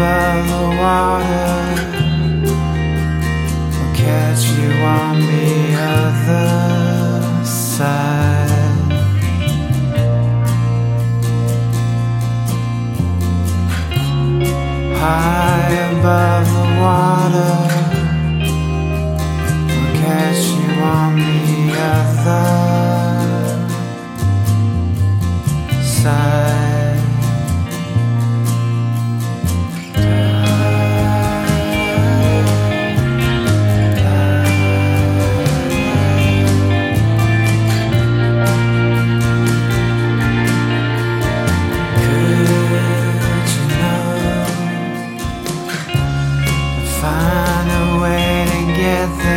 above the water will catch you on the other side. High above the water will catch you on the other side.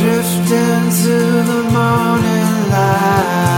drift into the morning light.